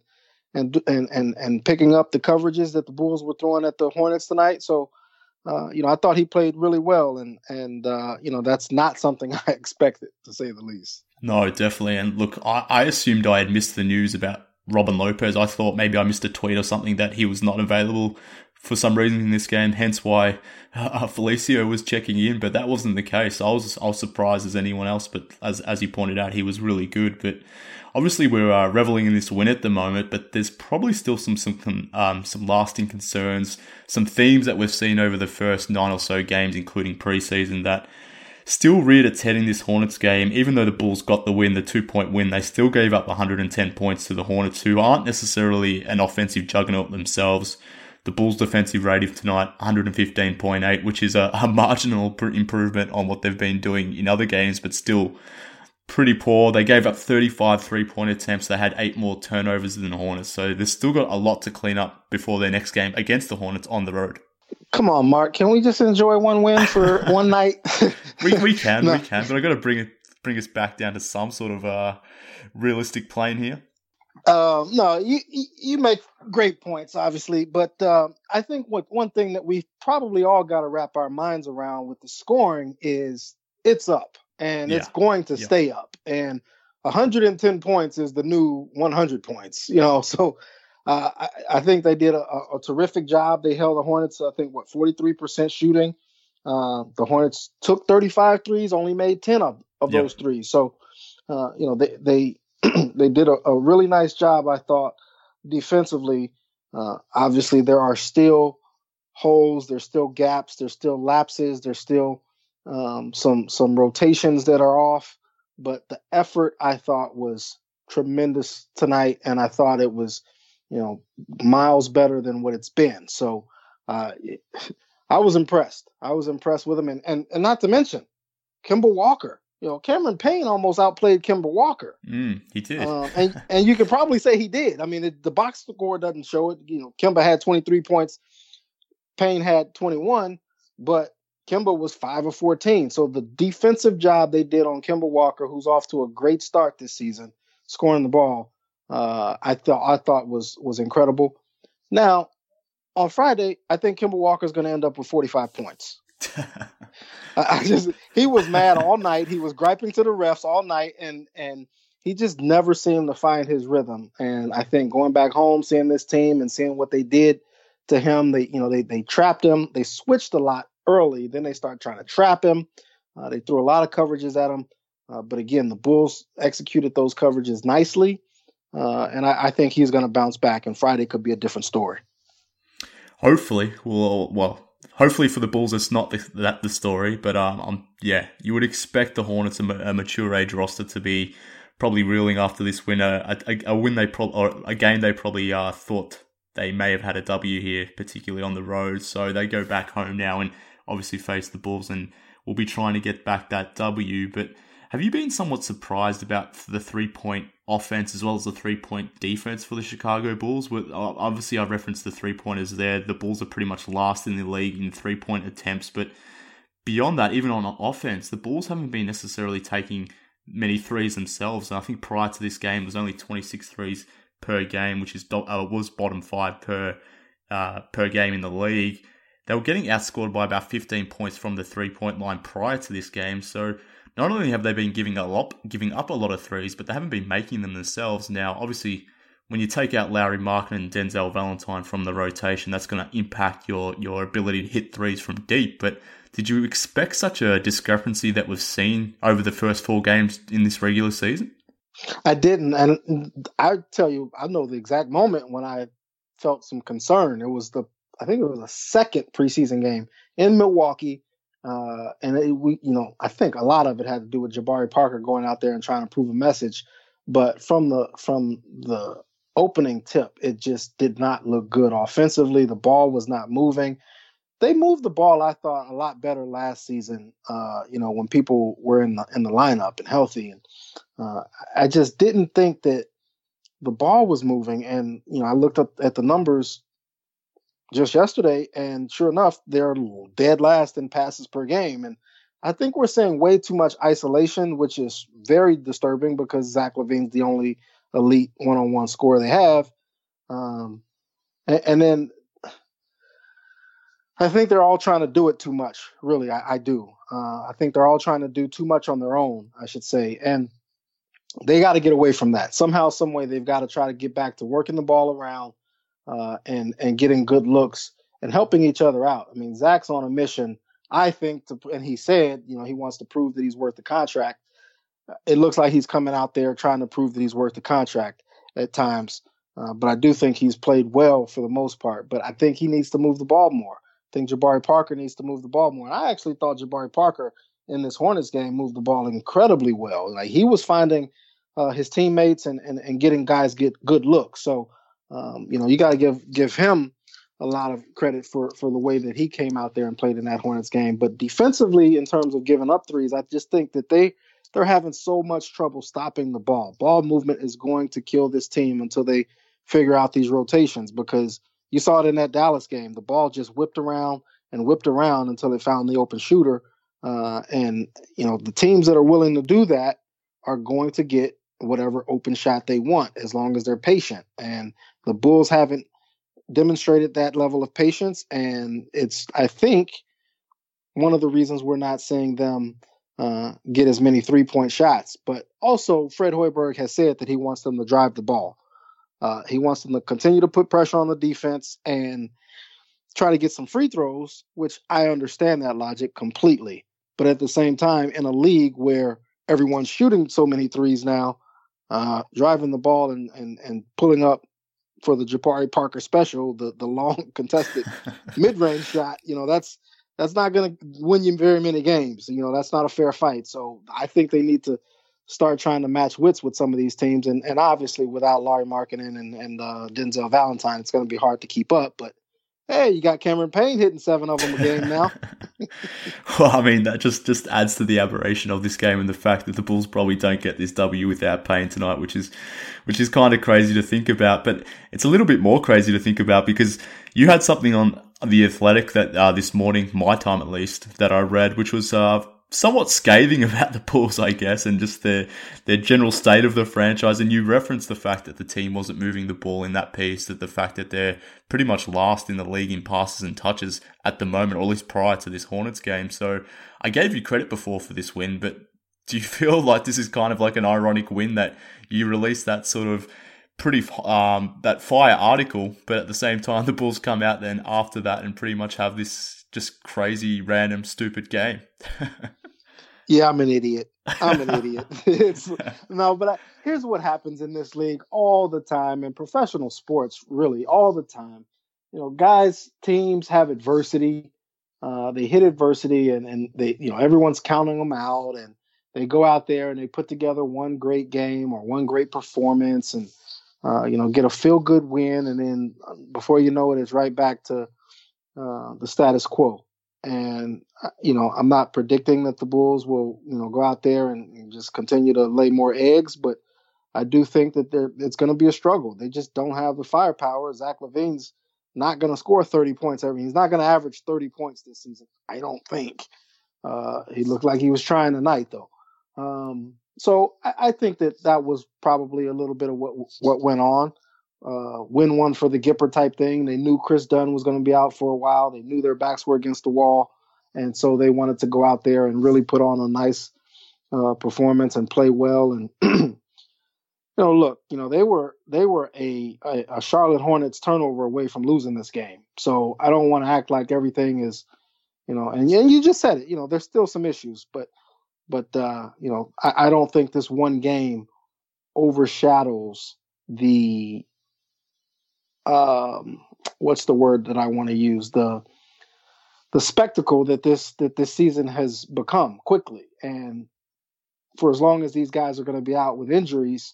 and and and and picking up the coverages that the Bulls were throwing at the Hornets tonight. So, uh, you know, I thought he played really well, and and uh, you know that's not something I expected to say the least. No, definitely. And look, I, I assumed I had missed the news about Robin Lopez. I thought maybe I missed a tweet or something that he was not available for some reason in this game, hence why uh, Felicio was checking in, but that wasn't the case. I was I was surprised as anyone else, but as as he pointed out, he was really good. But obviously, we're uh, reveling in this win at the moment, but there's probably still some some um, some lasting concerns, some themes that we've seen over the first nine or so games, including preseason, that still reared its head in this Hornets game. Even though the Bulls got the win, the two point win, they still gave up 110 points to the Hornets, who aren't necessarily an offensive juggernaut themselves. The Bulls' defensive rating tonight, 115.8, which is a, a marginal improvement on what they've been doing in other games, but still pretty poor. They gave up 35 three point attempts. They had eight more turnovers than the Hornets. So they've still got a lot to clean up before their next game against the Hornets on the road. Come on, Mark. Can we just enjoy one win for one night? we, we can, no. we can. But i got to bring it bring us back down to some sort of uh, realistic plane here. Um, no, you you make great points, obviously, but uh, I think what one thing that we probably all got to wrap our minds around with the scoring is it's up, and yeah. it's going to yeah. stay up. And 110 points is the new 100 points. You know, so uh, I, I, think they did a, a, terrific job. They held the Hornets, I think, what 43% shooting. Uh, the Hornets took 35 threes, only made 10 of, of yep. those threes. So, uh, you know, they they they did a, a, really nice job, I thought, defensively. Uh, obviously, there are still holes, there's still gaps, there's still lapses, there's still um, some some rotations that are off. But the effort I thought was tremendous tonight, and I thought it was, you know, miles better than what it's been. So uh, I was impressed. I was impressed with him, and and, and not to mention Kemba Walker. You know, Cameron Payne almost outplayed Kemba Walker. Mm, he did, uh, and and you could probably say he did. I mean, it, the box score doesn't show it. You know, Kemba had 23 points, Payne had 21, but Kemba was five of 14. So the defensive job they did on Kemba Walker, who's off to a great start this season, scoring the ball, uh, I thought I thought was was incredible. Now, on Friday, I think Kemba Walker is going to end up with 45 points. I just he was mad all night. He was griping to the refs all night, and and he just never seemed to find his rhythm. And I think going back home, seeing this team and seeing what they did to him, they you know they they trapped him. They switched a lot early. Then they start trying to trap him. Uh, they threw a lot of coverages at him. Uh, but again, the Bulls executed those coverages nicely. Uh, and I, I, think he's going to bounce back, and Friday could be a different story. Hopefully, well, well, hopefully for the Bulls, it's not the, that the story. But um, yeah, you would expect the Hornets, a, a mature age roster, to be probably reeling after this win, a, a, a win they pro- or a game they probably uh, thought they may have had a W here, particularly on the road. So they go back home now and obviously face the Bulls and will be trying to get back that W. But have you been somewhat surprised about the three point offense as well as the three point defense for the Chicago Bulls? Obviously, I referenced the three pointers there. The Bulls are pretty much last in the league in three point attempts, but beyond that, even on offense, the Bulls haven't been necessarily taking many threes themselves. And I think prior to this game, it was only 26 threes per game, which is uh, was bottom five per uh, per game in the league. They were getting outscored by about 15 points from the three point line prior to this game. So not only have they been giving a lot, giving up a lot of threes, but they haven't been making them themselves. Now, obviously, when you take out Lauri Markkanen and Denzel Valentine from the rotation, that's going to impact your your ability to hit threes from deep. But did you expect such a discrepancy that we've seen over the first four games in this regular season? I didn't, and I tell you, I know the exact moment when I felt some concern. It was the, I think it was a second preseason game in Milwaukee, uh, and it, we, you know, I think a lot of it had to do with Jabari Parker going out there and trying to prove a message. But from the from the opening tip, it just did not look good offensively. The ball was not moving they moved the ball, I thought, a lot better last season. Uh, you know, when people were in the in the lineup and healthy, and uh, I just didn't think that the ball was moving. And you know, I looked up at the numbers just yesterday, and sure enough, they're dead last in passes per game. And I think we're seeing way too much isolation, which is very disturbing because Zach LaVine's the only elite one-on-one scorer they have. Um, and, and then I think they're all trying to do it too much. Really, I, I do. Uh, I think they're all trying to do too much on their own. I should say, and they got to get away from that somehow, some way. They've got to try to get back to working the ball around uh, and and getting good looks and helping each other out. I mean, Zach's on a mission. I think, to, and he said, you know, he wants to prove that he's worth the contract. It looks like he's coming out there trying to prove that he's worth the contract at times. Uh, but I do think he's played well for the most part. But I think he needs to move the ball more I think Jabari Parker needs to move the ball more. And I actually thought Jabari Parker in this Hornets game moved the ball incredibly well. Like he was finding uh, his teammates and, and and getting guys get good looks. So um, you know you got to give give him a lot of credit for for the way that he came out there and played in that Hornets game. But defensively, in terms of giving up threes, I just think that they they're having so much trouble stopping the ball. Ball movement is going to kill this team until they figure out these rotations because you saw it in that Dallas game. The ball just whipped around and whipped around until it found the open shooter. Uh, and you know the teams that are willing to do that are going to get whatever open shot they want as long as they're patient. And the Bulls haven't demonstrated that level of patience, and it's I think one of the reasons we're not seeing them uh, get as many three point shots. But also, Fred Hoiberg has said that he wants them to drive the ball. Uh, he wants them to continue to put pressure on the defense and try to get some free throws, which I understand that logic completely. But at the same time, in a league where everyone's shooting so many threes now, uh, driving the ball and, and, and pulling up for the Jabari Parker special, the, the long contested mid range shot, you know, that's that's not going to win you very many games. You know, that's not a fair fight. So I think they need to start trying to match wits with some of these teams. And and obviously without Larry Markkanen and, and uh, Denzel Valentine, it's going to be hard to keep up. But hey, you got Cameron Payne hitting seven of them a game now. well, I mean, that just, just adds to the aberration of this game and the fact that the Bulls probably don't get this W without Payne tonight, which is, which is kind of crazy to think about. But it's a little bit more crazy to think about because you had something on the Athletic that uh, this morning, my time at least, that I read, which was uh, somewhat scathing about the Bulls, I guess, and just their their general state of the franchise. And you referenced the fact that the team wasn't moving the ball in that piece, that the fact that they're pretty much last in the league in passes and touches at the moment, or at least prior to this Hornets game. So I gave you credit before for this win, but do you feel like this is kind of like an ironic win that you release that sort of pretty um, that fire article, but at the same time the Bulls come out then after that and pretty much have this just crazy, random, stupid game. Yeah, I'm an idiot. I'm an idiot. it's, no, but I, here's what happens in this league all the time in professional sports, really all the time. You know, guys, teams have adversity. Uh, they hit adversity, and and they, you know, everyone's counting them out, and they go out there and they put together one great game or one great performance, and uh, you know, get a feel good win, and then uh, before you know it, it's right back to uh, the status quo. And uh, you know, I'm not predicting that the Bulls will, you know, go out there and, and just continue to lay more eggs, but I do think that there it's going to be a struggle. They just don't have the firepower. Zach LaVine's not going to score 30 points every. He's not going to average 30 points this season. I don't think. Uh, he looked like he was trying tonight, though. Um, so I, I, think that that was probably a little bit of what what went on uh, win one for the Gipper type thing. They knew Kris Dunn was going to be out for a while. They knew their backs were against the wall, and so they wanted to go out there and really put on a nice uh, performance and play well. And you know, look, you know they were they were a, a, a Charlotte Hornets turnover away from losing this game. So I don't want to act like everything is, you know, and, and you just said it. You know, there's still some issues, but but uh, you know, I, I don't think this one game overshadows the um, what's the word that I want to use? The the spectacle that this that this season has become quickly. And for as long as these guys are going to be out with injuries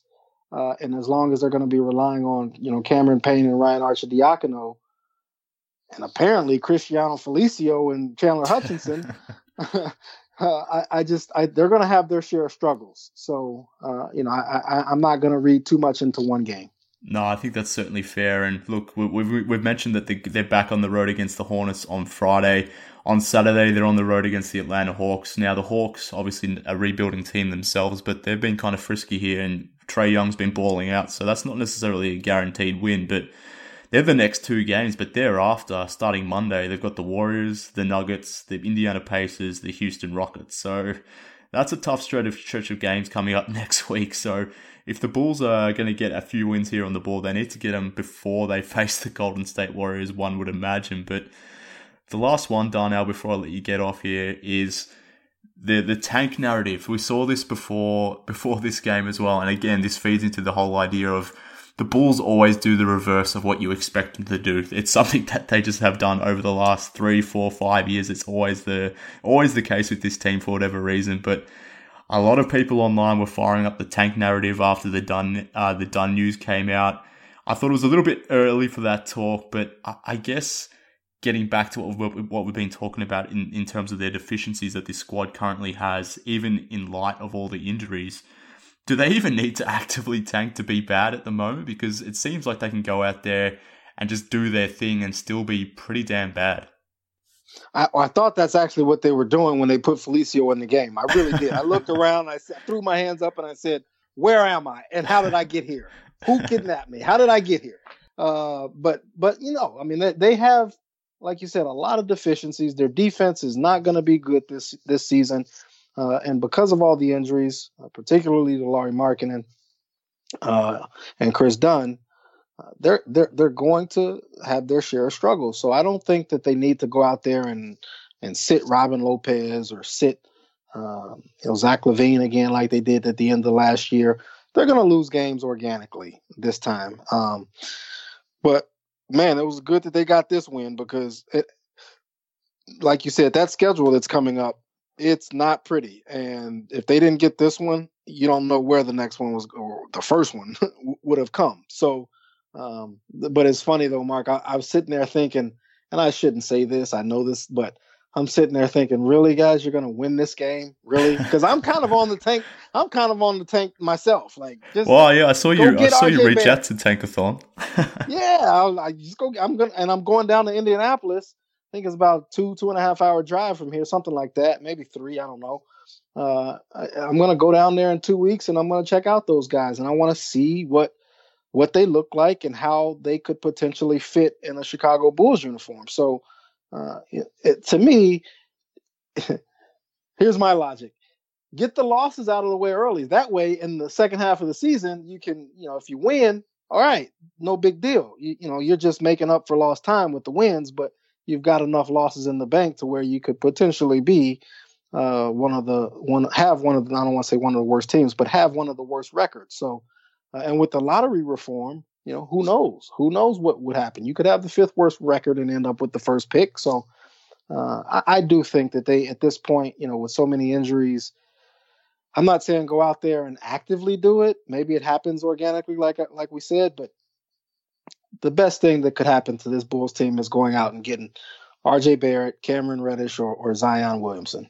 uh, and as long as they're going to be relying on you know Cameron Payne and Ryan Arcidiacono and apparently Cristiano Felicio and Chandler Hutchison uh, I, I, just I, they're going to have their share of struggles. So uh, you know I, I, I'm not going to read too much into one game no, I think that's certainly fair. And look, we've, we've mentioned that they're back on the road against the Hornets on Friday. On Saturday, they're on the road against the Atlanta Hawks. Now, the Hawks, obviously a rebuilding team themselves, but they've been kind of frisky here, and Trae Young's been balling out. So that's not necessarily a guaranteed win, but they're the next two games. But thereafter, starting Monday, they've got the Warriors, the Nuggets, the Indiana Pacers, the Houston Rockets. So that's a tough stretch of, games coming up next week. So if the Bulls are going to get a few wins here on the board, they need to get them before they face the Golden State Warriors, one would imagine. But the last one, Darnell, before I let you get off here, is the the tank narrative. We saw this before before this game as well, and again, this feeds into the whole idea of the Bulls always do the reverse of what you expect them to do. It's something that they just have done over the last three, four, five years. It's always the always the case with this team for whatever reason, but a lot of people online were firing up the tank narrative after the Dunn uh, the Dunn news came out. I thought it was a little bit early for that talk, but I, I guess getting back to what we've, what we've been talking about in, in terms of their deficiencies that this squad currently has, even in light of all the injuries, do they even need to actively tank to be bad at the moment? Because it seems like they can go out there and just do their thing and still be pretty damn bad. I, I, thought that's actually what they were doing when they put Felicio in the game. I really did. I looked around, I threw my hands up, and I said, "Where am I? And how did I get here? Who kidnapped me? How did I get here?" Uh, but but you know, I mean, they, they have, like you said, a lot of deficiencies. Their defense is not going to be good this this season. Uh, and because of all the injuries, uh, particularly to Lauri Markkanen uh, and Kris Dunn, uh, they're they're they're going to have their share of struggles. So I don't think that they need to go out there and and sit Robin Lopez or sit um, you know Zach LaVine again like they did at the end of last year. They're going to lose games organically this time. Um, but man, it was good that they got this win because, it, like you said, that schedule that's coming up, it's not pretty. And if they didn't get this one, you don't know where the next one was or the first one would have come. So, um, but it's funny though, Mark. I, I was sitting there thinking, and I shouldn't say this. I know this, but I'm sitting there thinking, really, guys, you're gonna win this game, really? Because I'm kind of on the tank. I'm kind of on the tank myself. Like, just well, yeah, I saw you. I saw RJ you reach Barrett. out to Tankathon. yeah, I, I, just go. I'm gonna, and I'm going down to Indianapolis. Think it's about two, two and a half hour drive from here, something like that, maybe three. I don't know. Uh, I, I'm gonna go down there in two weeks, and I'm gonna check out those guys, and I want to see what what they look like and how they could potentially fit in a Chicago Bulls uniform. So uh, it, it, to me, here's my logic: get the losses out of the way early. That way, in the second half of the season, you can, you know, if you win, all right, no big deal. You, you know, you're just making up for lost time with the wins, but you've got enough losses in the bank to where you could potentially be uh, one of the one have one of the I don't want to say one of the worst teams, but have one of the worst records. So, uh, and with the lottery reform, you know, who knows? Who knows what would happen? You could have the fifth worst record and end up with the first pick. So uh, I, I, do think that they, at this point, you know, with so many injuries, I'm not saying go out there and actively do it. Maybe it happens organically, like like we said. But the best thing that could happen to this Bulls team is going out and getting R.J. Barrett, Cameron Reddish, or, or Zion Williamson.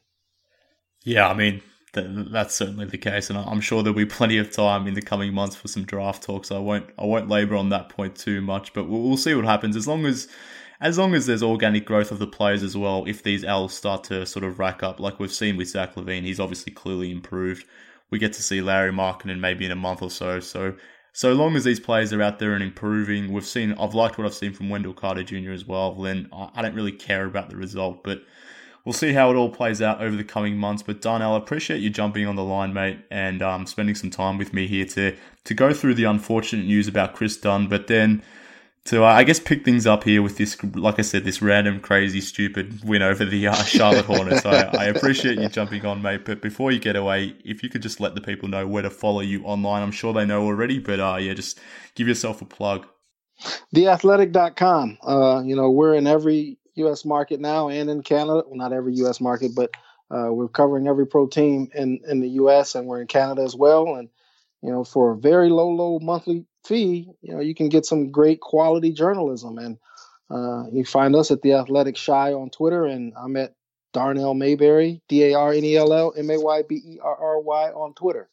Yeah, I mean, that's certainly the case, and I'm sure there'll be plenty of time in the coming months for some draft talks. I won't I won't labour on that point too much, but we'll, we'll see what happens as long as as long as there's organic growth of the players as well. If these L's start to sort of rack up, like we've seen with Zach LaVine, he's obviously clearly improved. We get to see Lauri Markkanen maybe in a month or so. So so long as these players are out there and improving, we've seen I've liked what I've seen from Wendell Carter Jr. as well. Then I don't really care about the result, but we'll see how it all plays out over the coming months. But Darnell, I appreciate you jumping on the line, mate, and um, spending some time with me here to to go through the unfortunate news about Kris Dunn, but then to uh, I guess pick things up here with this, like I said, this random, crazy, stupid win over the uh, Charlotte Hornets. I, I, appreciate you jumping on, mate. But before you get away, if you could just let the people know where to follow you online, I'm sure they know already, but uh, yeah, just give yourself a plug. Theathletic.com. Uh, you know, we're in every U.S. market now and in Canada. Well, not every U.S. market, but uh, we're covering every pro team in, in the U.S. and we're in Canada as well. And you know, for a very low, low monthly fee, you know, you can get some great quality journalism. And uh, you find us at the Athletic Chi on Twitter, and I'm at Darnell Mayberry, D A R N E L L M A Y B E R R Y on Twitter.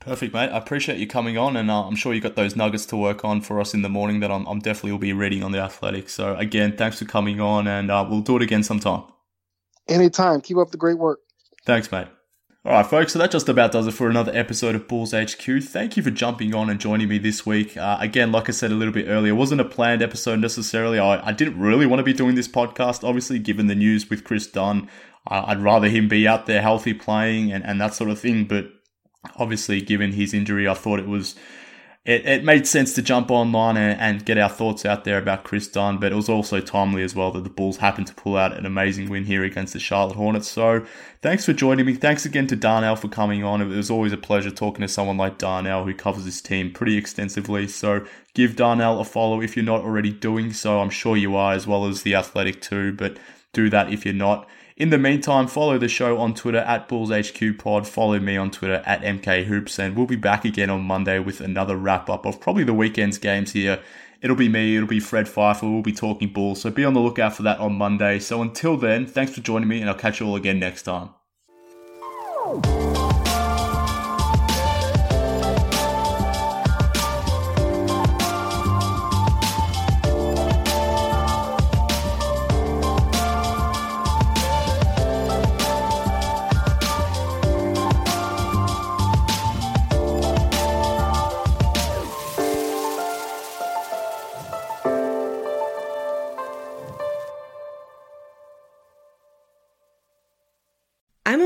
Perfect, mate. I appreciate you coming on, and uh, I'm sure you got those nuggets to work on for us in the morning that I'm, I'm definitely will be reading on the Athletic. So again, thanks for coming on, and uh, we'll do it again sometime. Anytime. Keep up the great work. Thanks, mate. All right, folks. So that just about does it for another episode of Bulls HQ. Thank you for jumping on and joining me this week. Uh, again, like I said a little bit earlier, it wasn't a planned episode necessarily. I, I didn't really want to be doing this podcast, obviously, given the news with Kris Dunn. Uh, I'd rather him be out there healthy playing and, and that sort of thing. But obviously, given his injury, I thought it was it, it made sense to jump online and, and, get our thoughts out there about Kris Dunn, but it was also timely as well that the Bulls happened to pull out an amazing win here against the Charlotte Hornets. So thanks for joining me. Thanks again to Darnell for coming on. It was always a pleasure talking to someone like Darnell who covers this team pretty extensively. So give Darnell a follow if you're not already doing so. I'm sure you are, as well as the Athletic too, but do that if you're not. In the meantime, follow the show on Twitter at BullsHQ Pod. Follow me on Twitter at MK Hoops, and we'll be back again on Monday with another wrap up of probably the weekend's games here. It'll be me, it'll be Fred Pfeiffer, we'll be talking Bulls, so be on the lookout for that on Monday. So until then, thanks for joining me, and I'll catch you all again next time.